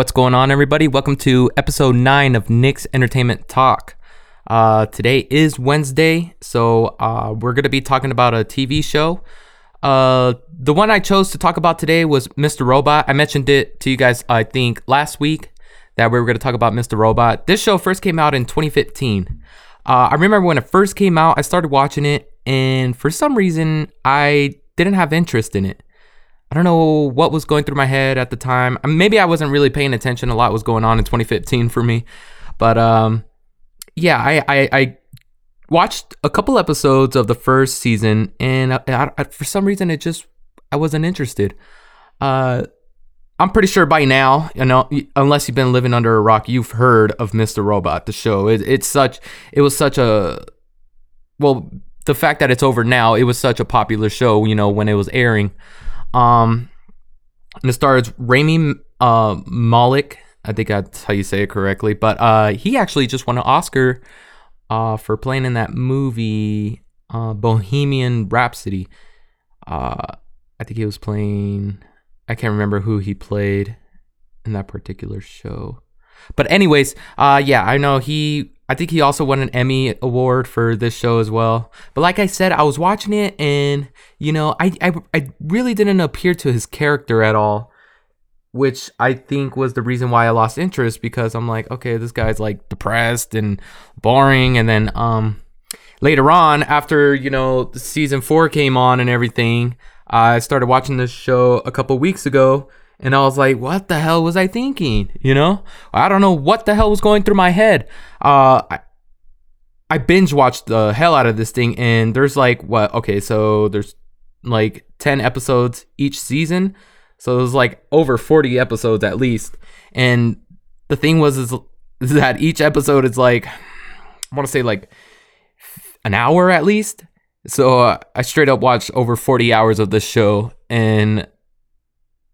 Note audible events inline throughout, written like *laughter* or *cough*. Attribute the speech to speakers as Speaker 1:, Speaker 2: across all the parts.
Speaker 1: What's going on, everybody? Welcome to episode nine of Nick's Entertainment Talk. Uh, today is Wednesday, so uh, we're going to be talking about a TV show. Uh, the one I chose to talk about today was Mr. Robot. I mentioned it to you guys, I think, last week that we were going to talk about Mr. Robot. This show first came out in 2015. Uh, I remember when it first came out, I started watching it, and for some reason, I didn't have interest in it. I don't know what was going through my head at the time. Maybe I wasn't really paying attention. A lot was going on in 2015 for me, but um, yeah, I, I, I watched a couple episodes of the first season, and I, I, for some reason, it just I wasn't interested. Uh, I'm pretty sure by now, you know, unless you've been living under a rock, you've heard of Mr. Robot, the show. It, it's such, it was such a, well, the fact that it's over now, it was such a popular show, you know, when it was airing. Um, and it stars Rami uh, Malek. I think that's how you say it correctly. But uh, he actually just won an Oscar uh, for playing in that movie uh, Bohemian Rhapsody. Uh, I think he was playing. I can't remember who he played in that particular show. But anyways, uh, yeah, I know he I think he also won an Emmy award for this show as well. But like I said, I was watching it and you know, I I, I really didn't appear to his character at all, which I think was the reason why I lost interest because I'm like, okay, this guy's like depressed and boring and then um later on after, you know, season 4 came on and everything, I started watching this show a couple weeks ago and I was like, what the hell was I thinking? You know, I don't know what the hell was going through my head. Uh, I, I binge watched the hell out of this thing, and there's like, what? Okay, so there's like 10 episodes each season. So it was like over 40 episodes at least. And the thing was, is, *laughs* that each episode is like, I want to say like an hour at least. So uh, I straight up watched over 40 hours of this show and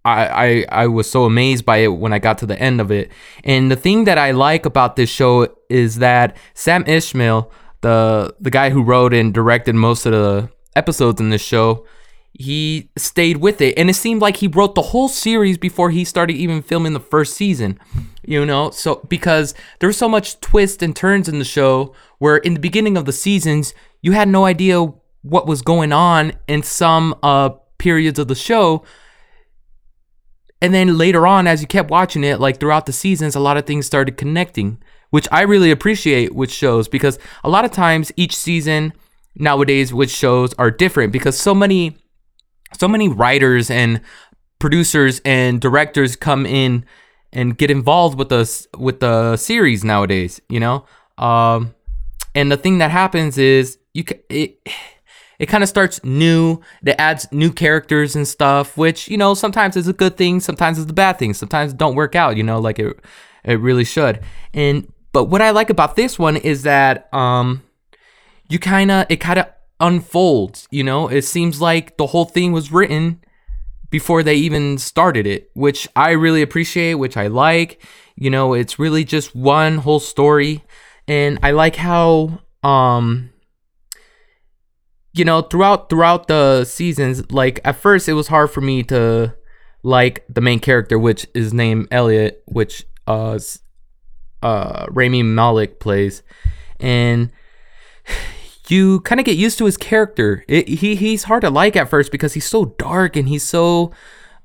Speaker 1: I, I was so amazed by it when I got to the end of it. And the thing that I like about this show is that Sam Ishmael, the the guy who wrote and directed most of the episodes in this show, he stayed with it. And it seemed like he wrote the whole series before he started even filming the first season. You know, so because there's so much twists and turns in the show where in the beginning of the seasons, you had no idea what was going on in some uh periods of the show and then later on, as you kept watching it, like throughout the seasons, a lot of things started connecting, which I really appreciate with shows because a lot of times each season nowadays with shows are different because so many so many writers and producers and directors come in and get involved with us with the series nowadays, you know? Um and the thing that happens is you it it kind of starts new. It adds new characters and stuff, which you know sometimes is a good thing, sometimes it's a bad thing. Sometimes it don't work out, you know, like it it really should. And but what I like about this one is that um you kind of it kind of unfolds, you know? It seems like the whole thing was written before they even started it, which I really appreciate, which I like. You know, it's really just one whole story and I like how um you know throughout throughout the seasons like at first it was hard for me to like the main character which is named Elliot which uh uh Rami Malek plays. And *sighs* you kind of get used to his character. It, he he's hard to like at first because he's so dark and he's so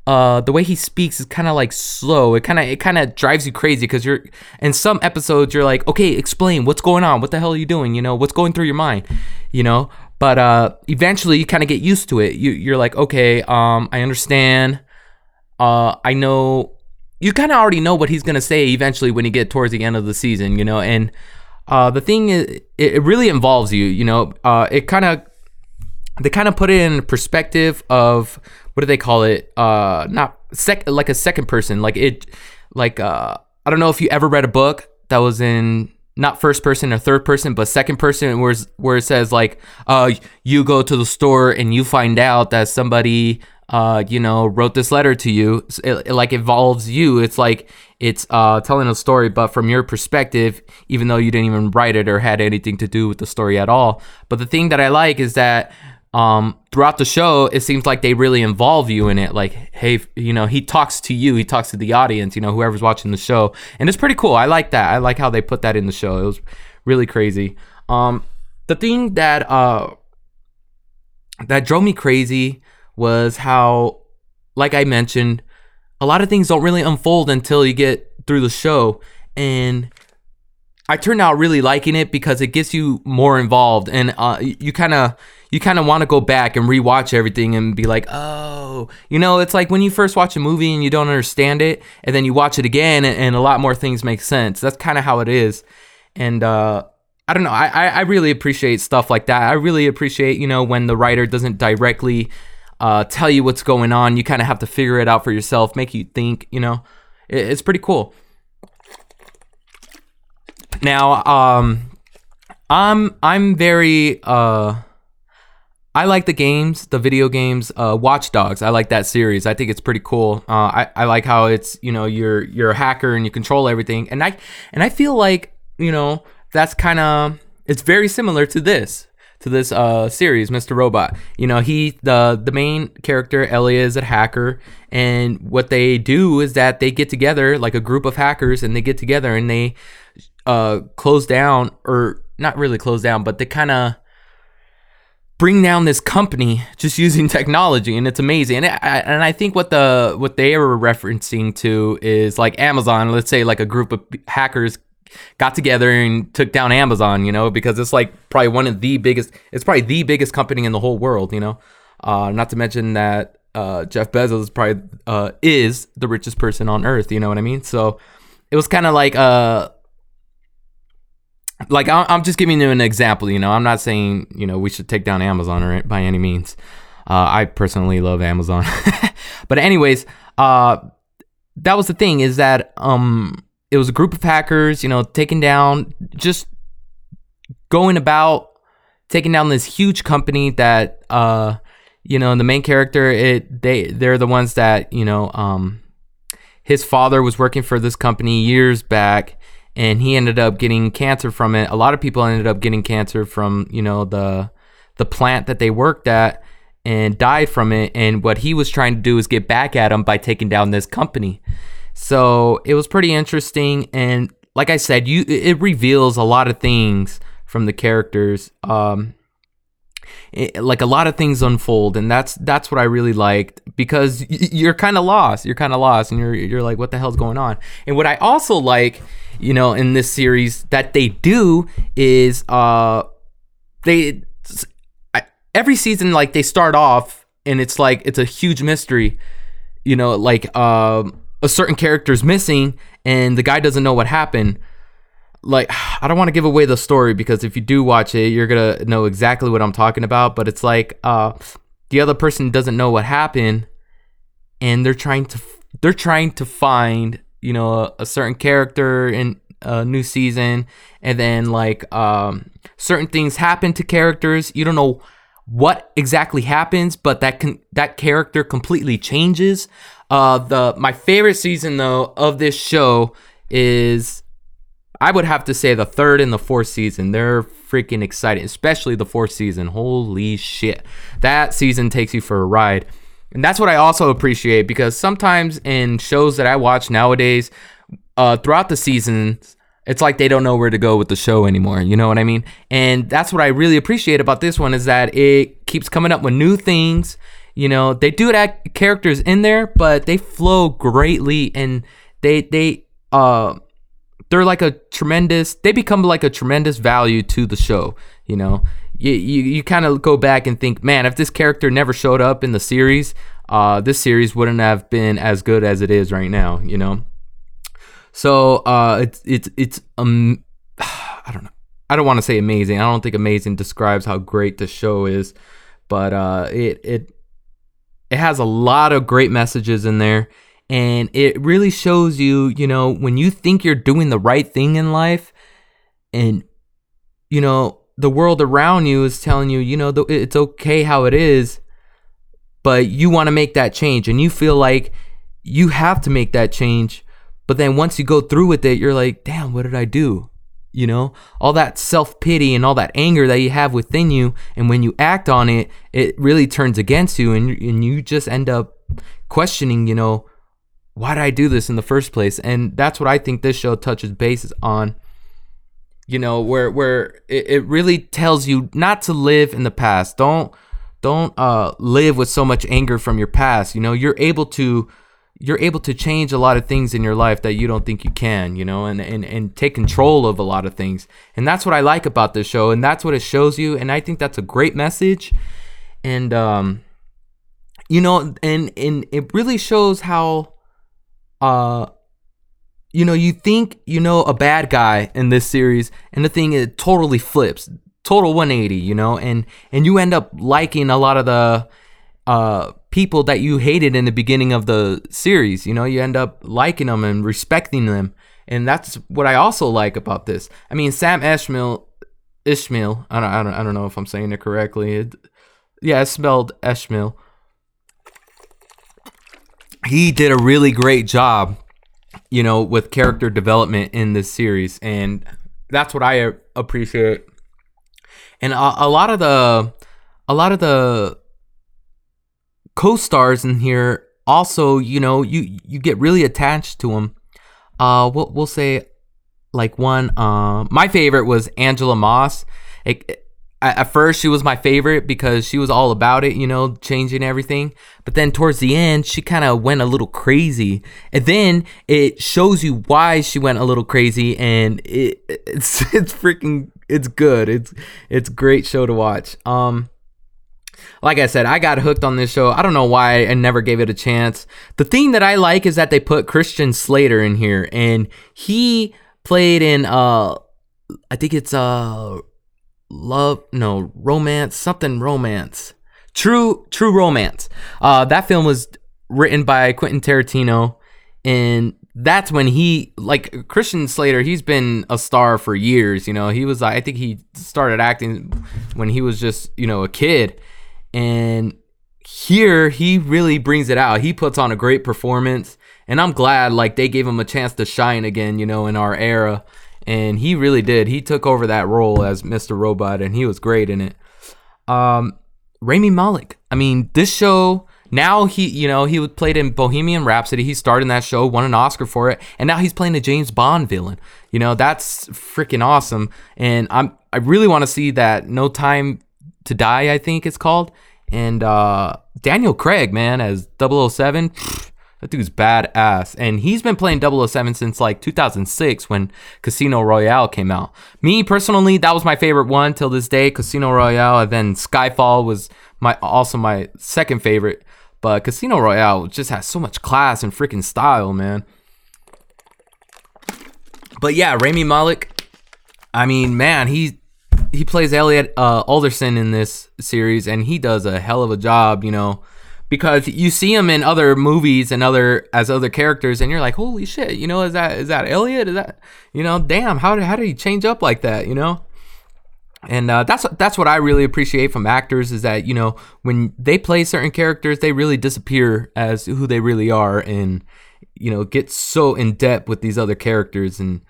Speaker 1: uh the way he speaks is kind of like slow. It kind of it kind of drives you crazy because you're in some episodes you're like okay explain what's going on. What the hell are you doing? You know what's going through your mind? You know but uh, eventually you kind of get used to it. You you're like, okay, um, I understand. Uh, I know. You kind of already know what he's gonna say eventually when you get towards the end of the season, you know. And uh, the thing is, it, it really involves you. You know, uh, it kind of they kind of put it in perspective of what do they call it? Uh, not sec like a second person. Like it, like uh, I don't know if you ever read a book that was in not first person or third person, but second person, where where it says like, uh, you go to the store and you find out that somebody, uh, you know, wrote this letter to you. It, it like involves you. It's like it's uh telling a story, but from your perspective, even though you didn't even write it or had anything to do with the story at all. But the thing that I like is that um, throughout the show, it seems like they really involve you in it. Like, hey, you know, he talks to you, he talks to the audience, you know, whoever's watching the show, and it's pretty cool. I like that. I like how they put that in the show. It was really crazy. Um, the thing that uh that drove me crazy was how, like I mentioned, a lot of things don't really unfold until you get through the show, and I turned out really liking it because it gets you more involved, and uh, you kind of you kind of want to go back and rewatch everything and be like, oh, you know, it's like when you first watch a movie and you don't understand it, and then you watch it again, and, and a lot more things make sense. That's kind of how it is, and uh, I don't know. I, I really appreciate stuff like that. I really appreciate you know when the writer doesn't directly uh, tell you what's going on. You kind of have to figure it out for yourself, make you think. You know, it, it's pretty cool. Now, um, I'm I'm very uh, I like the games, the video games, uh, Watch Dogs. I like that series. I think it's pretty cool. Uh, I I like how it's you know you're you're a hacker and you control everything, and I and I feel like you know that's kind of it's very similar to this to this uh series mr robot you know he the the main character elliot is a hacker and what they do is that they get together like a group of hackers and they get together and they uh close down or not really close down but they kind of bring down this company just using *laughs* technology and it's amazing and I, and I think what the what they were referencing to is like Amazon let's say like a group of hackers got together and took down Amazon, you know, because it's like probably one of the biggest, it's probably the biggest company in the whole world, you know. Uh, not to mention that uh, Jeff Bezos probably uh, is the richest person on earth, you know what I mean? So it was kind of like, uh, like I'm just giving you an example, you know. I'm not saying you know we should take down Amazon or by any means. Uh, I personally love Amazon, *laughs* but anyways, uh, that was the thing is that um it was a group of hackers, you know, taking down, just going about taking down this huge company that, uh, you know, the main character, it they they're the ones that you know, um, his father was working for this company years back, and he ended up getting cancer from it. A lot of people ended up getting cancer from you know the the plant that they worked at and died from it. And what he was trying to do is get back at him by taking down this company. So it was pretty interesting, and like I said, you it reveals a lot of things from the characters. Um, it, like a lot of things unfold, and that's that's what I really liked because you're kind of lost. You're kind of lost, and you're you're like, what the hell's going on? And what I also like, you know, in this series that they do is uh, they every season like they start off and it's like it's a huge mystery you know like um a certain character is missing and the guy doesn't know what happened like *sighs* i don't want to give away the story because if you do watch it you're gonna know exactly what i'm talking about but it's like uh the other person doesn't know what happened and they're trying to they're trying to find you know a, a certain character in a new season and then like um certain things happen to characters. You don't know what exactly happens but that can that character completely changes. Uh, the my favorite season though of this show is I would have to say the third and the fourth season. They're freaking exciting, especially the fourth season. Holy shit. That season takes you for a ride. And that's what I also appreciate because sometimes in shows that I watch nowadays, uh, throughout the seasons, it's like they don't know where to go with the show anymore. You know what I mean? And that's what I really appreciate about this one is that it keeps coming up with new things you know, they do add characters in there, but they flow greatly and they they uh they're like a tremendous they become like a tremendous value to the show, you know. You you, you kind of go back and think, man, if this character never showed up in the series, uh this series wouldn't have been as good as it is right now, you know. So, uh it's it's it's um *sighs* I don't know. I don't want to say amazing. I don't think amazing describes how great the show is, but uh it it it has a lot of great messages in there. And it really shows you, you know, when you think you're doing the right thing in life and, you know, the world around you is telling you, you know, it's okay how it is, but you want to make that change and you feel like you have to make that change. But then once you go through with it, you're like, damn, what did I do? you know all that self-pity and all that anger that you have within you and when you act on it it really turns against you and, and you just end up questioning you know why did i do this in the first place and that's what i think this show touches bases on you know where where it, it really tells you not to live in the past don't don't uh live with so much anger from your past you know you're able to you're able to change a lot of things in your life that you don't think you can, you know, and, and, and take control of a lot of things. And that's what I like about this show. And that's what it shows you. And I think that's a great message. And, um, you know, and, and it really shows how, uh, you know, you think you know a bad guy in this series, and the thing it totally flips, total 180, you know, and and you end up liking a lot of the uh people that you hated in the beginning of the series. You know, you end up liking them and respecting them. And that's what I also like about this. I mean, Sam Esmail, Ishmael, I don't, I don't, I don't know if I'm saying it correctly. It, yeah, it's spelled Esmail. He did a really great job, you know, with character development in this series. And that's what I appreciate. And a, a lot of the, a lot of the co-stars in here also you know you you get really attached to them uh we'll, we'll say like one uh, my favorite was angela moss it, at first she was my favorite because she was all about it you know changing everything but then towards the end she kind of went a little crazy and then it shows you why she went a little crazy and it, *laughs* it's it's freaking it's good it's it's great show to watch um like I said, I got hooked on this show. I don't know why I never gave it a chance. The thing that I like is that they put Christian Slater in here, and he played in uh, I think it's uh, love no romance something romance, true true romance. Uh, that film was written by Quentin Tarantino, and that's when he like Christian Slater. He's been a star for years. You know, he was I think he started acting when he was just you know a kid and here he really brings it out. He puts on a great performance. And I'm glad like they gave him a chance to shine again, you know, in our era. And he really did. He took over that role as Mr. Robot and he was great in it. Um Rami Malek. I mean, this show now he, you know, he played in Bohemian Rhapsody. He starred in that show, won an Oscar for it, and now he's playing a James Bond villain. You know, that's freaking awesome. And I'm I really want to see that No Time to Die, I think it's called. And uh, Daniel Craig, man, as 007, pfft, that dude's badass. And he's been playing 007 since like 2006 when Casino Royale came out. Me personally, that was my favorite one till this day, Casino Royale. And then Skyfall was my also my second favorite. But Casino Royale just has so much class and freaking style, man. But yeah, Rami Malek. I mean, man, he he plays Elliot uh, Alderson in this series, and he does a hell of a job. You know, because you see him in other movies and other as other characters, and you're like, holy shit, you know, is that is that Elliot? Is that you know, damn, how did how did he change up like that? You know. And uh, that's that's what I really appreciate from actors is that you know when they play certain characters they really disappear as who they really are and you know get so in depth with these other characters and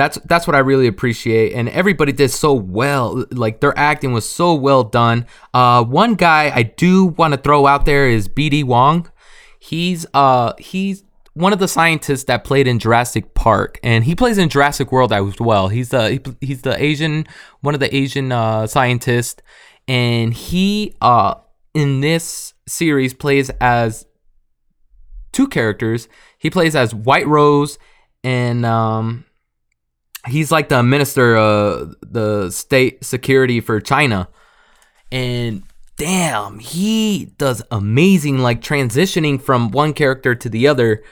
Speaker 1: that's that's what I really appreciate. And everybody did so well. Like their acting was so well done. Uh, one guy I do want to throw out there is BD Wong. He's uh he's one of the scientists that played in Jurassic Park, and he plays in Jurassic World as well. He's the he's the Asian one of the Asian uh, scientists, and he uh in this series plays as two characters. He plays as White Rose and um he's like the minister of the state security for China. And damn, he does amazing like transitioning from one character to the other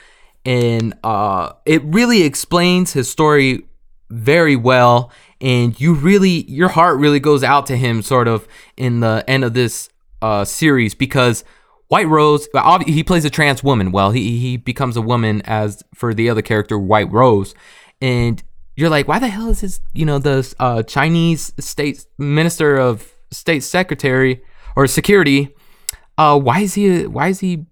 Speaker 1: and uh it really explains his story very well and you really your heart really goes out to him sort of in the end of this uh series because White Rose, he plays a trans woman. Well, he he becomes a woman as for the other character, White Rose, and you're like, why the hell is this, you know, the uh, Chinese state minister of state secretary or security? Uh, why is he, why is he,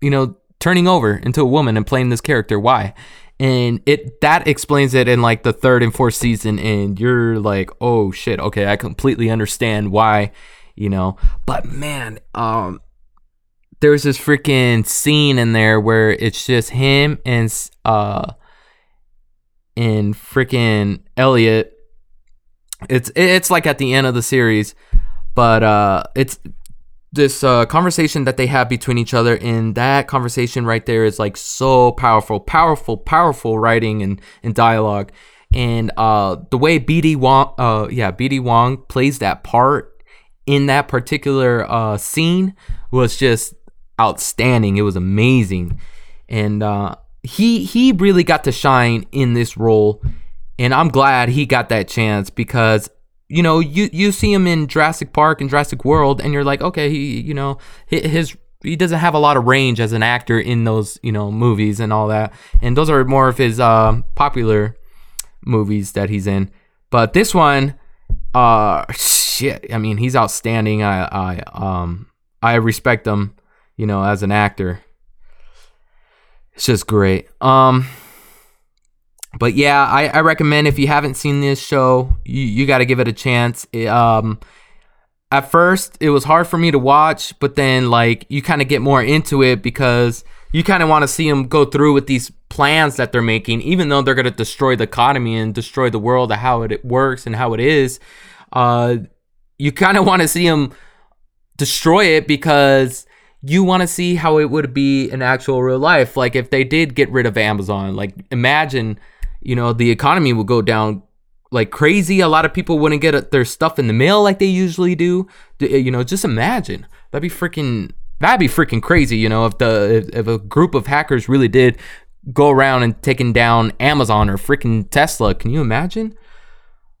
Speaker 1: you know, turning over into a woman and playing this character? Why? and it that explains it in like the third and fourth season and you're like oh shit okay i completely understand why you know but man um there's this freaking scene in there where it's just him and uh and freaking elliot it's it's like at the end of the series but uh it's this uh, conversation that they have between each other and that conversation right there is like so powerful powerful powerful writing and, and dialogue. And uh, the way BD Wong uh, yeah BD Wong plays that part in that particular uh, scene was just outstanding. It was amazing. And uh, he he really got to shine in this role and I'm glad he got that chance because you know, you you see him in Jurassic Park and Jurassic World, and you're like, okay, he, you know, his he doesn't have a lot of range as an actor in those, you know, movies and all that, and those are more of his uh, popular movies that he's in. But this one, uh, shit, I mean, he's outstanding. I I um I respect him, you know, as an actor. It's just great. Um but yeah, I, I recommend if you haven't seen this show, you, you got to give it a chance. It, um, at first, it was hard for me to watch, but then like you kind of get more into it because you kind of want to see them go through with these plans that they're making, even though they're gonna destroy the economy and destroy the world of how it works and how it is. Uh, you kind of want to see them destroy it because you want to see how it would be in actual real life. Like if they did get rid of Amazon, like imagine you know, the economy would go down like crazy. A lot of people wouldn't get uh, their stuff in the mail like they usually do. Eh, you know, just imagine that'd be freaking that'd be freaking crazy. You know, if the if, if a group of hackers really did go around and taking down Amazon or freaking Tesla, can you imagine?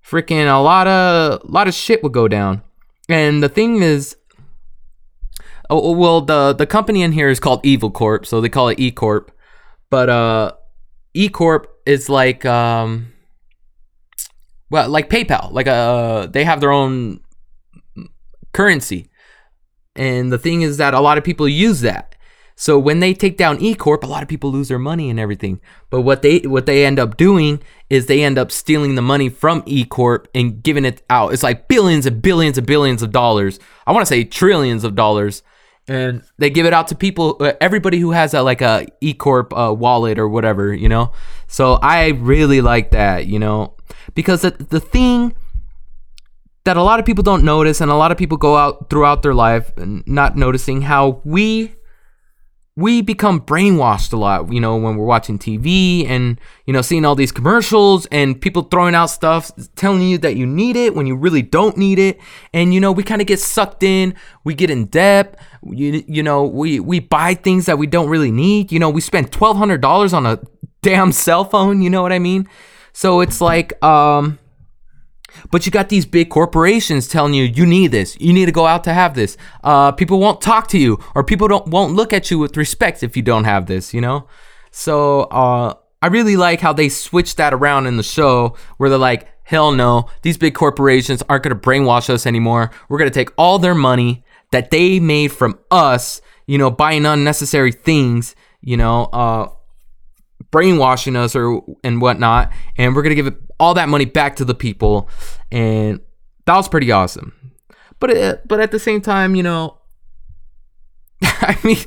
Speaker 1: Freaking a lot of a lot of shit would go down. And the thing is, oh, oh well, the the company in here is called Evil Corp, so they call it E Corp. But uh, E Corp is like um well like PayPal. Like uh they have their own currency. And the thing is that a lot of people use that. So when they take down E Corp a lot of people lose their money and everything. But what they what they end up doing is they end up stealing the money from E Corp and giving it out. It's like billions and billions and billions of dollars. I want to say trillions of dollars and they give it out to people uh, everybody who has a like a e corp uh, wallet or whatever you know? So i really like that you know? Because the, the thing that a lot of people don't notice and a lot of people go out throughout their life not noticing how we we become brainwashed a lot, you know, when we're watching TV and, you know, seeing all these commercials and people throwing out stuff telling you that you need it when you really don't need it. And, you know, we kind of get sucked in, we get in debt, you, you know, we, we buy things that we don't really need. You know, we spend $1,200 on a damn cell phone, you know what I mean? So it's like, um, but you got these big corporations telling you you need this, you need to go out to have this. Uh, people won't talk to you, or people don't won't look at you with respect if you don't have this. You know, so uh, I really like how they switched that around in the show, where they're like, hell no, these big corporations aren't gonna brainwash us anymore. We're gonna take all their money that they made from us, you know, buying unnecessary things, you know, uh, brainwashing us or and whatnot, and we're gonna give all that money back to the people, and that was pretty awesome. But it, uh, but at the same time, you know, *laughs* I mean,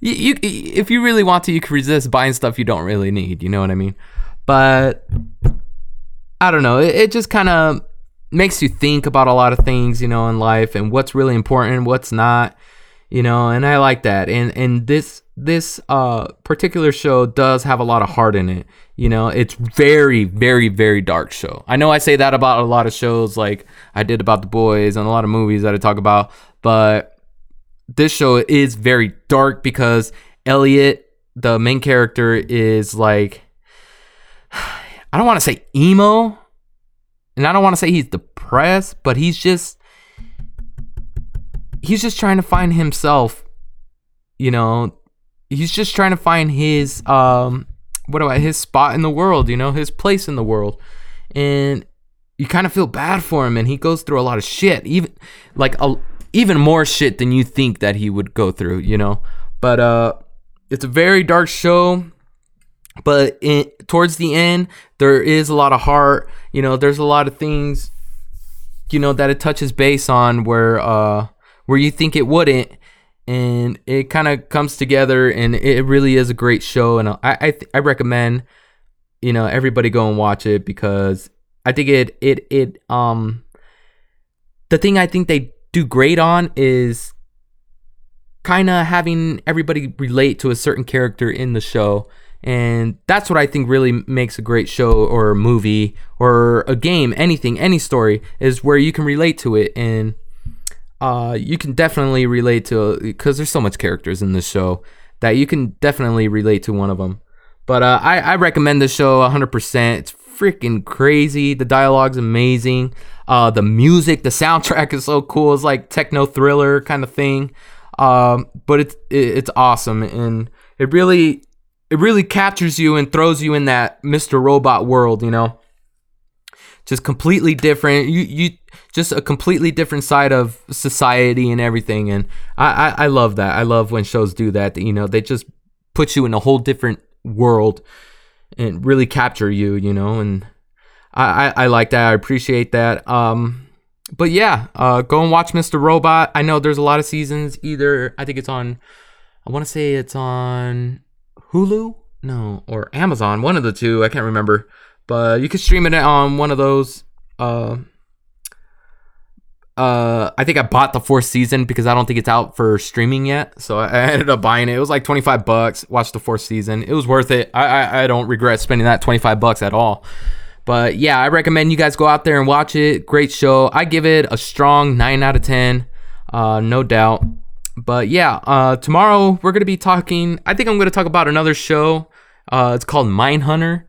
Speaker 1: you, you if you really want to, you can resist buying stuff you don't really need. You know what I mean? But I don't know. It, it just kind of makes you think about a lot of things, you know, in life and what's really important, what's not, you know, and I like that. And and this this uh particular show does have a lot of heart in it. You know, it's very very very dark show. I know I say that about a lot of shows like I did about The Boys and a lot of movies that I talk about, but this show is very dark because Elliot, the main character is like *sighs* I don't want to say emo, and I don't want to say he's depressed, but he's just he's just trying to find himself. You know, he's just trying to find his um what about his spot in the world, you know, his place in the world. And you kind of feel bad for him and he goes through a lot of shit, even like a, even more shit than you think that he would go through, you know. But uh it's a very dark show. but in, towards the end, there is a lot of heart. You know, there's a lot of things, you know, that it touches base on where uh where you think it wouldn't, and it kind of comes together, and it really is a great show. And I I, th- I recommend you know everybody go and watch it because I think it it it um the thing I think they do great on is kind of having everybody relate to a certain character in the show and that's what I think really makes a great show or a movie or a game, anything, any story, is where you can relate to it. And uh, you can definitely relate to because there's so much characters in this show that you can definitely relate to one of them. But uh, I, I recommend the show 100%. It's freaking crazy. The dialogue's amazing. Uh, the music, the soundtrack is so cool. It's like techno thriller kind of thing. Um, but it's it's awesome and it really it really captures you and throws you in that Mr. Robot world, you know. Just completely different. You you just a completely different side of society and everything. And I, I, I love that. I love when shows do that. You know, they just put you in a whole different world and really capture you, you know, and I, I, I like that. I appreciate that. Um but yeah, uh go and watch Mr. Robot. I know there's a lot of seasons. Either I think it's on I want to say it's on Hulu, no, or Amazon, one of the two. I can't remember, but you can stream it on one of those. Uh, uh, I think I bought the fourth season because I don't think it's out for streaming yet. So I ended up buying it. It was like 25 bucks. Watched the fourth season. It was worth it. I, I, I don't regret spending that 25 bucks at all. But yeah, I recommend you guys go out there and watch it. Great show. I give it a strong 9 out of 10. Uh, no doubt. But yeah, uh, tomorrow we're gonna be talking. I think I'm gonna talk about another show. Uh, it's called Mindhunter.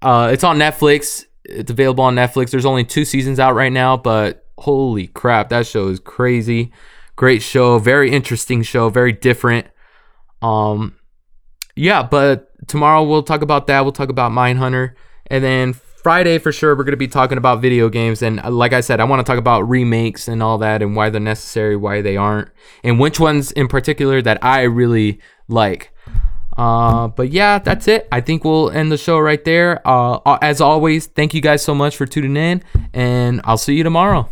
Speaker 1: Uh, it's on Netflix. It's available on Netflix. There's only two seasons out right now, but holy crap, that show is crazy. Great show, very interesting show, very different. Um, yeah, but tomorrow we'll talk about that. We'll talk about Mindhunter, and then Friday for sure we're going to be talking about video games and uh, like I said I want to talk about remakes and all that and why they're necessary why they aren't and which ones in particular that I really like uh, but yeah that's it I think we'll end the show right there uh, as always thank you guys so much for tuning in and I'll see you tomorrow